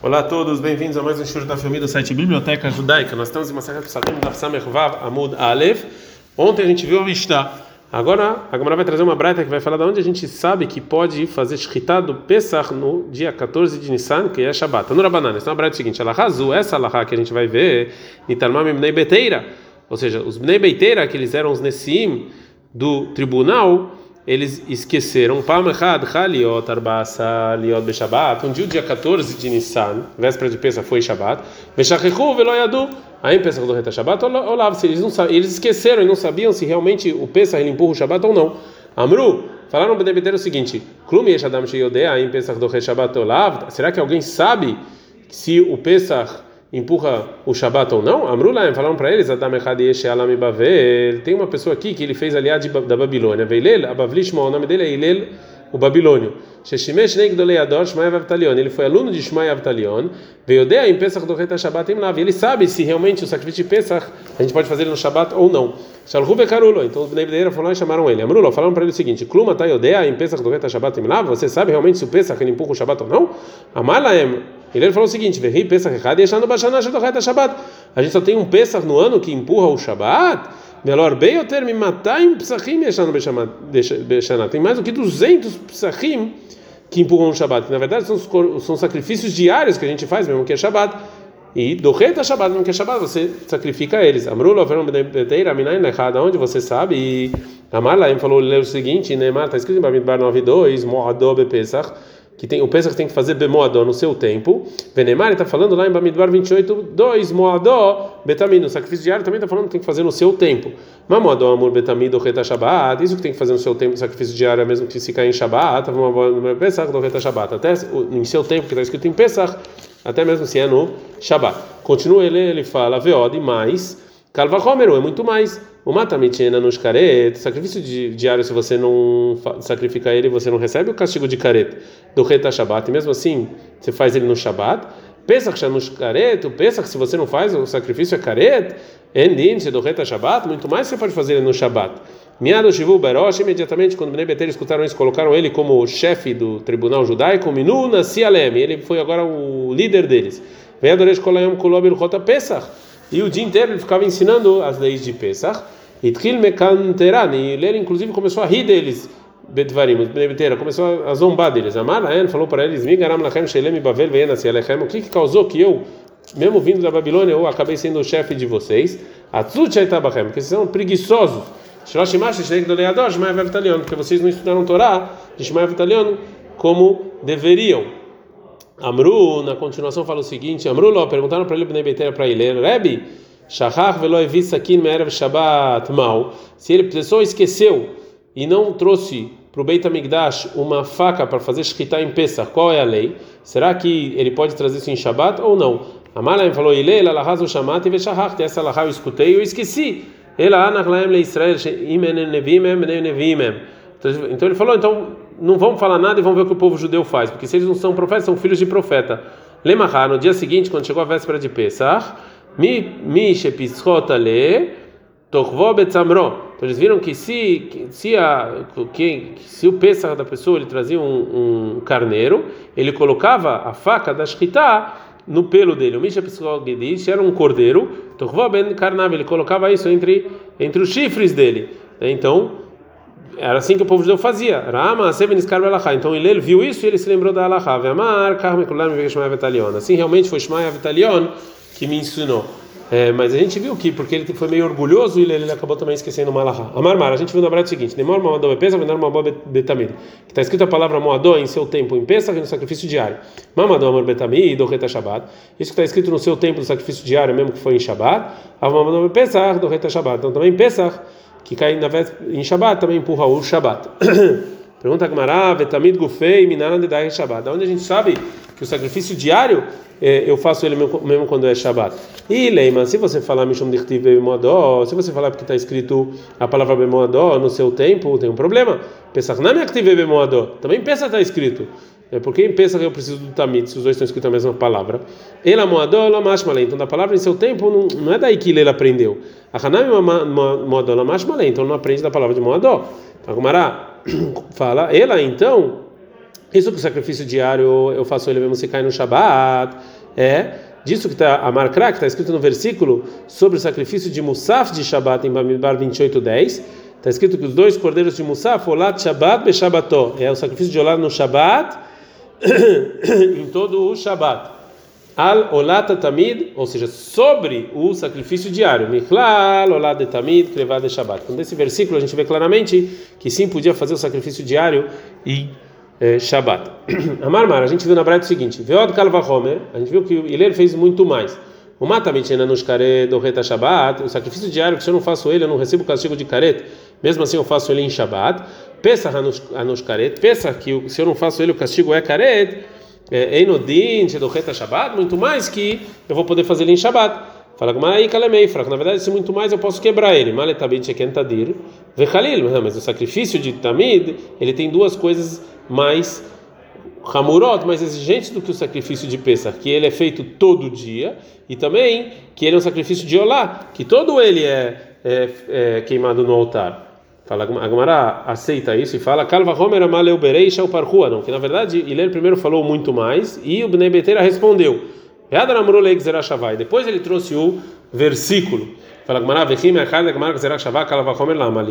Olá a todos, bem-vindos a mais um show da família do site Biblioteca Judaica. Nós estamos em Masachat Psadim da Samech Vav Amud Aleph. Ontem a gente viu o Mishnah. Agora a Gamara vai trazer uma braita que vai falar de onde a gente sabe que pode fazer shkita do Pesach no dia 14 de Nissan, que é Shabbat. No Rabanan, essa é uma braita seguinte, ela razou essa alahá que a gente vai ver, Nitarmam Bnei Beteira, ou seja, os Bnei Beteira, que eles eram os Nessim do tribunal, eles esqueceram. Um dia, o dia 14 de Nissan, véspera de Pesach, foi Shabbat. Aí Pesach do Reta Shabbat, olá, eles, não, eles esqueceram e não sabiam se realmente o Pesach ele empurra o Shabbat ou não. Amru, falaram para o o seguinte: Será que alguém sabe se o Pesach empurra o Shabat ou não? Amrulaim, falaram para eles, Adam Echad Bavel, tem uma pessoa aqui que ele fez aliado da Babilônia, Veilel, Abavlishma, o nome dele é Ilel, o babilônio. Sheshimesh Negdolei Ador Shmai Avtalion, ele foi aluno de Shmai Avtalion, Veodea em Pesach do Reta Shabbat em Lav, ele sabe se realmente o sacrifício de Pesach a gente pode fazer no Shabbat ou não. Shalhu Bekarulo, então os Bnei falaram e chamaram ele. Amrulo, falaram para ele o seguinte: Kluma Tayodea em Pesach do Reta Shabbat em Lav, você sabe realmente se o Pesach ele empurra o Shabbat ou não? Amalaem, ele falou o seguinte: Verri Pesach Echad Yeshanu Bashana do Reta Shabbat. A gente só tem um Pesach no ano que empurra o Shabbat. Melhor bem eu ter me matar em Bashana. Tem mais do que 200 Pesachim que empurram o Shabbat. Na verdade, são, são sacrifícios diários que a gente faz, mesmo que é Shabbat. E do reta Shabbat, mesmo que é Shabbat, você sacrifica eles. Amrulo, Beteira, Minayin, errada, onde você sabe? E Amar Laim falou, o seguinte: Neymar, está escrito em Bamidbar 9.2, Moadobe Pesach que tem o Pesach tem que fazer bemoadó no seu tempo. Venemar está falando lá em Bamidbar 28, 2, moadó, betamid, no sacrifício diário também está falando que tem que fazer no seu tempo. Mamoadó, amor, betamid, do reta shabat, isso que tem que fazer no seu tempo, sacrifício diário, mesmo que se cair em shabat, Pesach, do reta shabat, até em seu tempo, que está escrito em Pesach, até mesmo se é no shabat. Continua ele, ele fala, veode, mais, calvachomeru, é muito mais. O matamitina nos caret, sacrifício diário, se você não sacrifica ele, você não recebe o castigo de caret do reta shabat, e mesmo assim você faz ele no shabat. Pesach nos caret, o Pesach, se você não faz o sacrifício é caret, endin, do reta shabat, muito mais você pode fazer ele no shabat. Miado Shivu Berosh, imediatamente quando Bnei Beter escutaram isso, colocaram ele como chefe do tribunal judaico, Minu Nasialem, ele foi agora o líder deles. Vem adoresh kolayom kulobil rota Pesach. E o dia inteiro ele ficava ensinando as leis de Pesach. E ele inclusive começou a rir deles, Bedvarim, começou a zombar deles. Amaraen falou para eles: Migaram lachem shelem bavel ve'enasi alechem. O que, que causou que eu, mesmo vindo da Babilônia, eu acabei sendo o chefe de vocês? Atzut shaitabachem, porque vocês são preguiçosos. Porque vocês não estudaram Torá de Shema Vitalion como deveriam. Amru, na continuação, fala o seguinte: Amru, perguntaram para ele, para ele, Rebbe. Shachar velo evisakin me'erev Shabbat mal. Se ele pessoa esqueceu e não trouxe para o Beit HaMikdash uma faca para fazer shkita em Pesach, qual é a lei? Será que ele pode trazer isso em Shabbat ou não? Amalaim falou, Ilei lalahaz o shamat e veshachar. Essa alahá eu escutei e eu esqueci. Ela anachlaem le Israel imen nevimem nevimem. Então ele falou, então não vamos falar nada e vamos ver o que o povo judeu faz, porque se eles não são profetas, são filhos de profeta. Lemahar, no dia seguinte, quando chegou a véspera de Pesach, Mi. Então eles viram que se se a que, se o Pesach da pessoa ele trazia um, um carneiro, ele colocava a faca da shkita no pelo dele. O Misha Psicologedish era um cordeiro, ele colocava isso entre entre os chifres dele. Então era assim que o povo judeu fazia. Rama, Seveniskar Belachá. Então ele viu isso e ele se lembrou da Alachá. Vemar. Assim realmente foi Shmai Vetalion que me ensinou. É, mas a gente viu que, porque ele foi meio orgulhoso, ele, ele acabou também esquecendo o Malahá. Amarmar, a gente viu na verdade o seguinte: Nemor Moadó Pesa, Venar Moabó Betamid. Que está escrito a palavra Moadó em seu tempo em Pesach no sacrifício diário. Mamadó Amor Betamid, do Reta Shabbat. Isso que está escrito no seu tempo do sacrifício diário, mesmo que foi em Shabbat. Mamadó Pesach, do Reta Shabbat. Então também Pesach, que cai na vez, em Shabbat, também empurra o Shabbat. Pergunta a Gmará, Betamid Gufei, Minan Dedai Shabbat. Da onde a gente sabe que o sacrifício diário é, eu faço ele mesmo quando é Shabbat. E Leima, se você falar Mishum Dichtiv Bemoadó, se você falar porque está escrito a palavra Bemoadó no seu tempo, tem um problema. Pesach é Aktiv Bemoadó, também pensa está escrito. É porque pensa que eu preciso do Tamit, se os dois estão escritos a mesma palavra. Ela Moadó, Lamashmalei. Então, da palavra em seu tempo, não, não é daí que ele aprendeu. A Hanami Moadó, Lamashmalei. Então, não aprende da palavra de Moadó. Então, Agumara fala, ela então Isso que o sacrifício diário eu faço ele mesmo se cai no Shabat, é disso que está a marcra, que está escrito no versículo sobre o sacrifício de Musaf de Shabat em Bamidbar 28:10. Está escrito que os dois cordeiros de Musaf, Olat Shabat be Shabbató, é o sacrifício de Olat no Shabat, em todo o Shabat. Al Olat Tamid, ou seja, sobre o sacrifício diário. Michlal Olat Tamid, Krevad de Shabat. Então, nesse versículo a gente vê claramente que sim podia fazer o sacrifício diário e é, Shabat. Amar Mar, a gente viu na Braita o seguinte: Veod Kalva Homer, a gente viu que Iler fez muito mais. O Matamichena nos Karet do Reta Shabat, o sacrifício diário, que se eu não faço ele, eu não recebo o castigo de Karet, mesmo assim eu faço ele em Shabat. Pesach Anush Karet, Pesach, que se eu não faço ele, o castigo é Karet. É, Einodin, do Reta Shabat, muito mais que eu vou poder fazer ele em Shabat. Fala com Maraí Kalemei, fraco. Na verdade, se muito mais eu posso quebrar ele. Maletabit Sheken Tadir, Vechalil. Mas o sacrifício de Tamid, ele tem duas coisas mais Hamurot, mais exigentes do que o sacrifício de Pesach, que ele é feito todo dia, e também que ele é um sacrifício de Olá, que todo ele é, é, é queimado no altar. Fala, a Gemara aceita isso e fala, Kalva Homer Amaleu Bereisha o Parhua, não, que na verdade ele primeiro falou muito mais e o Bnei Betera respondeu. Depois ele trouxe o versículo. Fala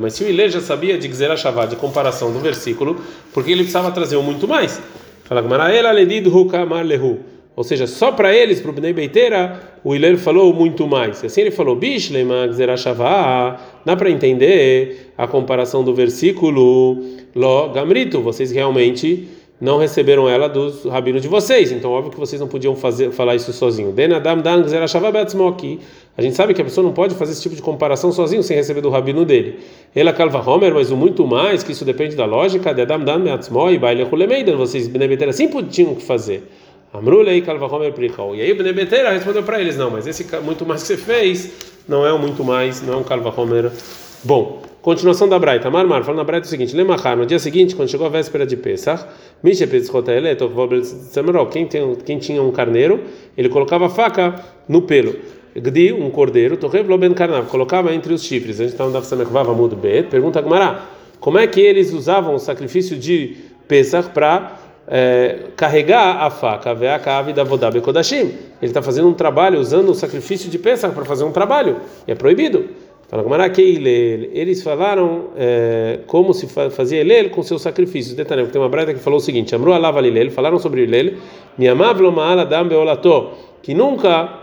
Mas se o Ilê já sabia de Gzerashavá, de comparação do versículo, porque ele precisava trazer um muito mais? Fala Ou seja, só para eles, para o Bnei Beiteira, o Ilê falou muito mais. Assim ele falou, Bishlema Gzerashavá, dá para entender a comparação do versículo Lo Gamrito, vocês realmente não receberam ela dos rabinos de vocês. Então, óbvio que vocês não podiam fazer, falar isso sozinho. A gente sabe que a pessoa não pode fazer esse tipo de comparação sozinho sem receber do rabino dele. Ela calva Homer, mas o muito mais, que isso depende da lógica, Adam Dan e Baile Hulemeidan, vocês Benebeter assim tinham que fazer. Amrulei calva Homer Prichal. E aí Benebeter respondeu para eles: não, mas esse muito mais que você fez não é muito mais, não é um calva Homer bom. Continuação da Braita. Marmar, falando na Braita o seguinte: Lemachar, no dia seguinte, quando chegou a véspera de Pesach, quem, tem, quem tinha um carneiro, ele colocava a faca no pelo. Gdi, um cordeiro, ben carnav, colocava entre os chifres. A gente está no Dafsamekvava Mud Bet. Pergunta a Gmará: como é que eles usavam o sacrifício de Pesach para é, carregar a faca, ver a cave da Vodabe Kodashim? Ele está fazendo um trabalho usando o sacrifício de Pesach para fazer um trabalho, e é proibido. Eles falaram é, como se fazia Elel com seus sacrifícios. Detalhe, tem uma breta que falou o seguinte: Amru alava Lilel, falaram sobre Elel, que nunca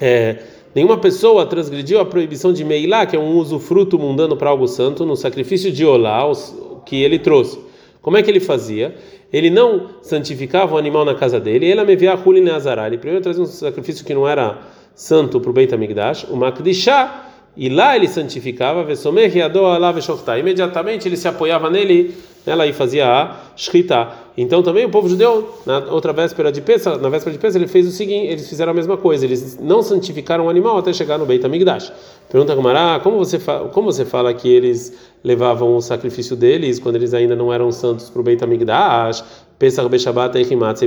é, nenhuma pessoa transgrediu a proibição de Meilá, que é um uso fruto mundano para algo santo, no sacrifício de Olá que ele trouxe. Como é que ele fazia? Ele não santificava o animal na casa dele, ele amevia Hulin Nazará. Ele primeiro trazia um sacrifício que não era santo para o Beit Amigdash, o Makdishá e lá ele santificava, imediatamente ele se apoiava nele, ela e fazia a shkita. Então também o povo judeu, na outra véspera de Pesach, na véspera de Pesach, ele fez o seguinte, eles fizeram a mesma coisa, eles não santificaram o animal até chegar no Beit HaMikdash. Pergunta a Mará, como você como você fala que eles levavam o sacrifício deles quando eles ainda não eram santos para o Beit HaMikdash? Pesach be Shabbat e Himat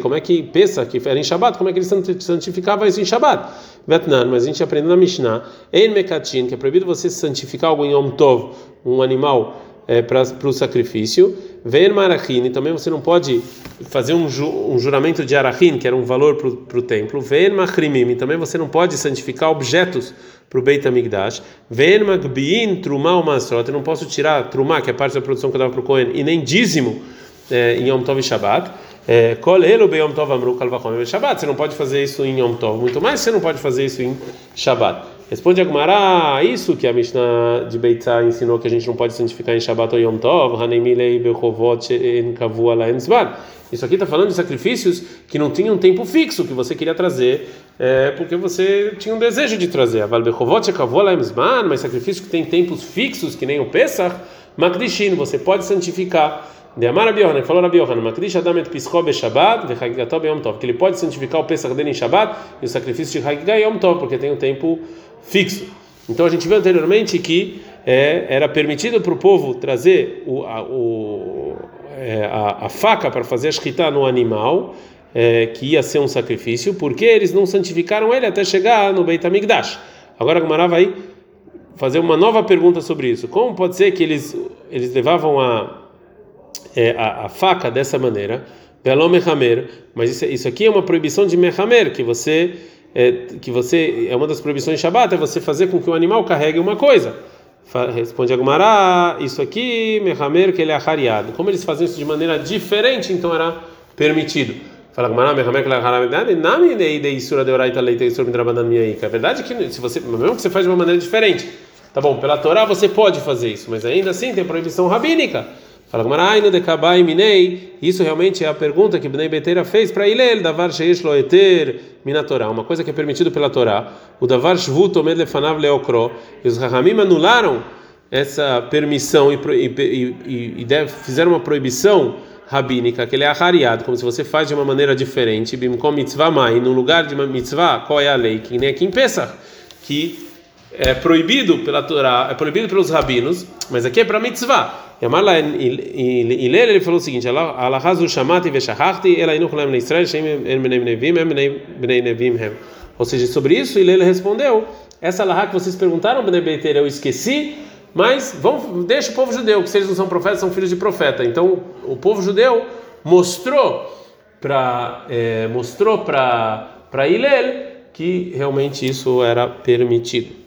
Como é que Pesach, que era em Shabbat, como é que eles santificavam isso em Shabbat? Vetnan, mas a gente aprendeu na Mishnah, Ein Mekatin, que é proibido você santificar algo em Yom Tov, um animal é, para o sacrifício. Ver Marachin, também você não pode fazer um, ju, um juramento de Arachin, que era um valor para o templo. Ver Machrimim, também você não pode santificar objetos para o Beit HaMikdash. Ver Magbiin, Trumá eu não posso tirar Trumá, que é parte da produção que eu dava para o Cohen, e nem dízimo é, em Yom Tov e. É, Tov Shabbat. Você não pode fazer isso em Yom Tov, muito mais você não pode fazer isso em Shabbat. Responde Agmará, isso que a Mishnah de Beitzah ensinou que a gente não pode santificar em Shabbat ou Yom Tov, Hanemilei bechovot en kavu ala Isso aqui está falando de sacrifícios que não tinham um tempo fixo que você queria trazer, é, porque você tinha um desejo de trazer. Aval bechovot kavu ala mas sacrifícios que tem tempos fixos, que nem o Pesach, Makdishin, você pode santificar. De Amar Rabi Yohanan, falou Rabi Yohanan, Makdish Adam et Pischo be Shabbat, de Hagigato be Yom Tov, que ele pode santificar o Pesach dele em Shabbat e o sacrifício de Hagigah Yom Tov, porque tem um tempo fixo. Então a gente viu anteriormente que é, era permitido para o povo trazer o, a, o, é, a, a, faca para fazer a shkita no animal, é, que ia ser um sacrifício, porque eles não santificaram ele até chegar no Beit HaMikdash. Agora a Gamara vai fazer uma nova pergunta sobre isso. Como pode ser que eles, eles levavam a é, a, a, faca dessa maneira, pelo mehamer, mas isso, isso, aqui é uma proibição de mehamer, que você é, que você é uma das proibições de Shabat, é você fazer com que o animal carregue uma coisa. Responde Agumara, isso aqui, mehamer, que ele é ahariado. Como eles faziam isso de maneira diferente, então era permitido. Fala Agumara, mehamer, que ele é ahariado. Nami de isura de oraita leite isura midrabanan miaika. É verdade que se você, mesmo que você faz de uma maneira diferente, tá bom, pela Torá você pode fazer isso, mas ainda assim tem proibição rabínica. Fala Gmarainu de Kabai Minei. Isso realmente é a pergunta que Bnei Beteira fez para Ilel, Davar Sheish Lo Eter Minatorá. Uma coisa que é permitido pela Torá. O Davar Shvut Omed Lefanav Leokro. E os Rahamim anularam essa permissão e, e, e, e fizeram uma proibição rabínica, que ele é ahariado, como se você faz de uma maneira diferente. Bimkom mitzvah mai, no lugar de uma mitzvah, qual é a lei? Que nem aqui em Pesach, que é proibido pela Torá, é proibido pelos rabinos, mas aqui é para mitzvah. Yamarla Ilel ele falou o seguinte: shamati shem nevim nevim hem. Ou seja, sobre isso Ilel respondeu: essa alahá que vocês perguntaram, Bnei Beiter, eu esqueci, mas vão, deixa o povo judeu, que se eles não são profetas, são filhos de profeta. Então o povo judeu mostrou para é, mostrou para para Ilel que realmente isso era permitido.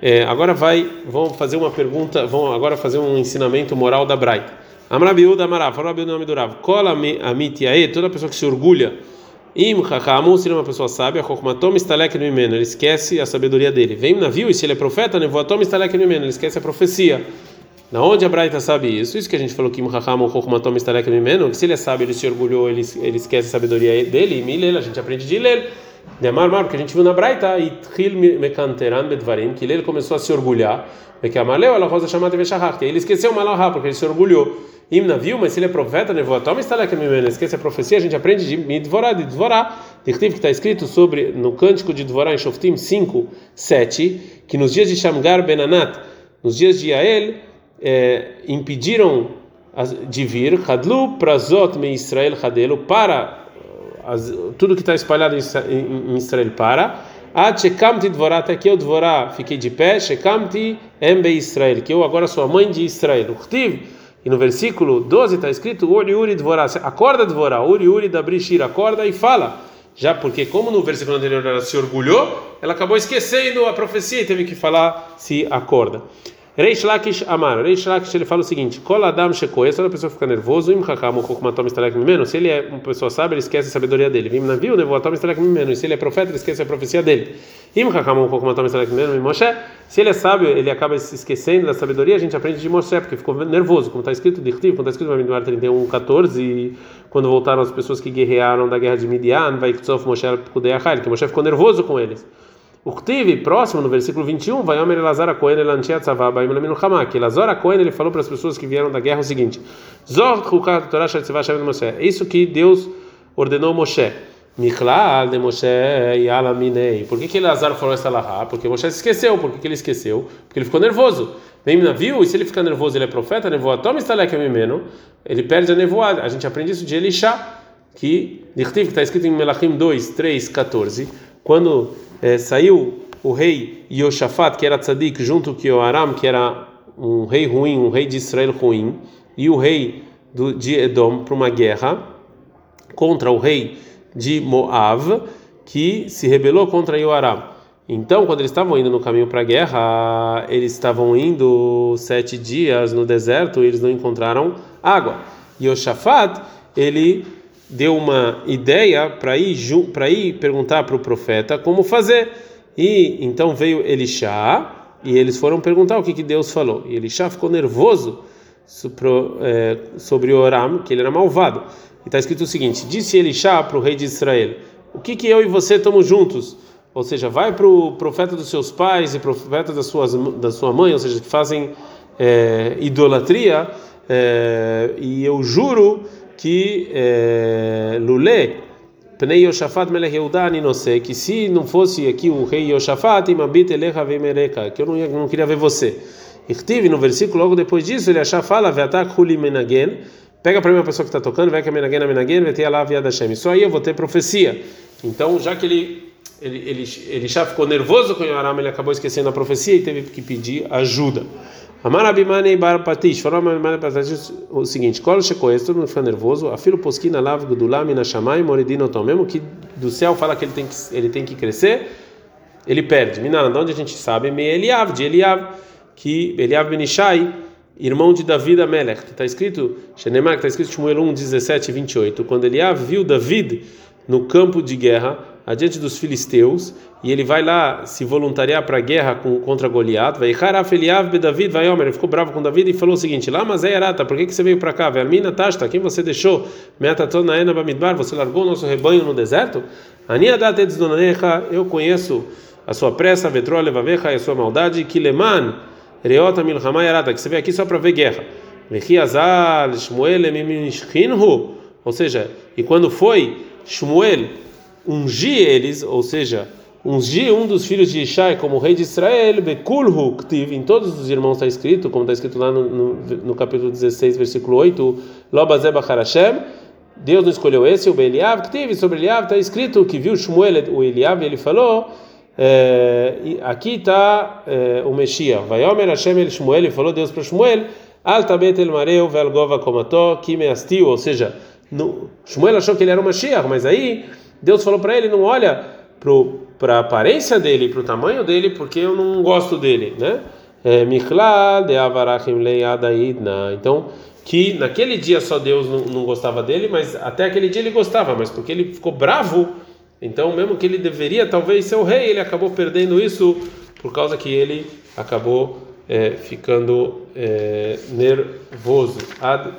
É, agora vai, vão fazer uma pergunta, vão agora fazer um ensinamento moral da Braita. Amrabiuda Amarav, fala o nome do Rav. Kola amitiae, toda pessoa que se orgulha, im chakamu, se ele é uma pessoa sábia, chokmatom istalek mimeno, ele esquece a sabedoria dele. Vem navio, e se ele é profeta, nevoatom istalek mimeno, ele esquece a profecia. Na onde a Braita sabe isso? Isso que a gente falou que im chakamu, chokmatom istalek mimeno, que se ele é sábio, ele se orgulhou, ele, ele esquece a sabedoria dele, e milel, a gente aprende de ler. De Amar Mar, que a gente viu na Braita, Tchil Mekanteran Bedvarim, que ele começou a se orgulhar, que Amaleu, ela rosa chamada Veshahar, que ele esqueceu Malahá, porque ele se orgulhou. Imna viu, mas se ele é profeta, Nevoatom está lá que esquece a profecia, a gente aprende de Midvorá, de Dvorá, que está escrito sobre, no cântico de Dvorá em Shoftim 5, 7, que nos dias de Shamgar Benanat, nos dias de Yael, é, impediram de vir, Hadlu Prazot Me Israel Hadelu, para as, tudo que está espalhado em, Israel para. Até que eu dvorá fiquei de pé, Israel, que eu agora sou a mãe de Israel. E no versículo 12 está escrito, Uri Uri dvorá, acorda dvorá, Uri Uri da Brishir, acorda e fala. Já porque, como no versículo anterior ela se orgulhou, ela acabou esquecendo a profecia e teve que falar se acorda. Reish Lakish Amar. Reish Lakish ele fala o seguinte: Kol Adam Shekoes, toda pessoa fica nervoso, Im Hakamu Kokumatom Estalek Mimeno. Se ele é uma pessoa sábia, ele esquece a sabedoria dele. Vim Naviu, Nevoatom Estalek Mimeno. E se ele é profeta, ele esquece a profecia dele. Im Hakamu Kokumatom Estalek Mimeno. Moshe, se ele é sábio, ele acaba se esquecendo da sabedoria, a gente aprende de Moshe, porque ficou nervoso, como está escrito de quando está escrito no Amiduar 31, 14, quando voltaram as pessoas que guerrearam da guerra de Midian, vai Ktsof Moshe Kudeachai, que Moshe ficou nervoso com eles. O Ktiv, próximo no versículo 21, vai Omer Elazar Cohen Elantia Tzavá Baim Laminu Hamá, que Elazar Cohen ele falou para as pessoas que vieram da guerra o seguinte: Zor Chukat Torah Shatzivá Shem Moshe. É isso que Deus ordenou Moshe. Miklal de Moshe Yalaminei. Por que que Elazar falou essa lahá? Porque Moshe se esqueceu. Por que que ele esqueceu? Porque ele ficou nervoso. Vem viu? E se ele fica nervoso, ele é profeta, nevoa, toma estalek mimeno, ele perde a nevoada. A gente aprende isso de Elisha, que está escrito em Melachim 2, 3, 14, quando é, saiu o rei Yoshafat, que era tzadik, junto com o Aram, que era um rei ruim, um rei de Israel ruim, e o rei do, de Edom para uma guerra contra o rei de Moav, que se rebelou contra Yoaram. Então, quando eles estavam indo no caminho para a guerra, eles estavam indo sete dias no deserto e eles não encontraram água. Yoshafat, ele deu uma ideia para ir para ir perguntar para o profeta como fazer. E então veio Elishá e eles foram perguntar o que, que Deus falou. E Elishá ficou nervoso é, sobre Oram, que ele era malvado. E está escrito o seguinte: Disse Elishá para o rei de Israel: O que, que eu e você estamos juntos? Ou seja, vai para o profeta dos seus pais e profeta das suas, da sua mãe, ou seja, que fazem é, idolatria, é, e eu juro que é, Lulé, Pnei Yoshafat Melech Yehuda Ninose, que se não fosse aqui o rei Yoshafat, Imabit Elecha Vemereka, que eu não, ia, não queria ver você. Irtiv, no versículo logo depois disso, ele achar fala, Veatak Huli Menagen, pega para mim uma pessoa que está tocando, que Menagen Menagen, ter lá via da Shem. Isso aí eu vou ter profecia. Então, já que ele ele, ele, ele já ficou nervoso com o Yoram, ele acabou esquecendo a profecia e teve que pedir ajuda. Amarabimane bar patish, falou Amarabimane patish o seguinte: Kol shekoes, todo mundo fica nervoso, afilo posquina lav gudulam na shamai moridino tom, mesmo que do céu fala que ele tem que, ele tem que crescer, ele perde. Minan, de onde a gente sabe? Me Eliav, de Eliav, que Eliav Benishai, irmão de David Amelech, que está escrito, Shenemar, está escrito Shmuel 1, 17 e 28, quando Eliav viu David no campo de guerra, adiante dos filisteus, e ele vai lá se voluntariar para a guerra com, contra Goliat, vai David, vai ele ficou bravo com David e falou o seguinte: Lá, mas é Arata, por que, que você veio para cá? Vermina Tashta, quem você deixou? Meatatona Ena Bamidbar, você largou o nosso rebanho no deserto? Aniadat Etzdonanecha, eu conheço a sua pressa, Vetrol Levavecha e a sua maldade, Kileman, Reota Milhamai Arata, que você veio aqui só para ver guerra. Vechiazal, Shmuel, ou seja, e quando foi Shmuel ungir eles, ou seja, ungir um dos filhos de Ishai como rei de Israel, Bekulhu, Ktiv, em todos os irmãos está escrito, como está escrito lá no, no, no capítulo 16, versículo 8, Lobazeba Harashem, Deus não escolheu esse, o Beliav, Ktiv, sobre Eliav está escrito que viu Shmuel, o Eliav, ele falou, é, aqui está é, o Messias, Vaiomer Hashem el Shmuel, e falou Deus para Shmuel, Altabet el Mareu, Velgova Komato, Kimeastiu, ou seja, no, Shmuel achou que ele era o Mashiach, mas aí Deus falou para ele: não olha para a aparência dele, para o tamanho dele, porque eu não gosto dele, né? É. Então, que naquele dia só Deus não, gostava dele, mas até aquele dia ele gostava, mas porque ele ficou bravo, então, mesmo que ele deveria talvez ser o rei, ele acabou perdendo isso por causa que ele acabou é, ficando é, nervoso. Ad.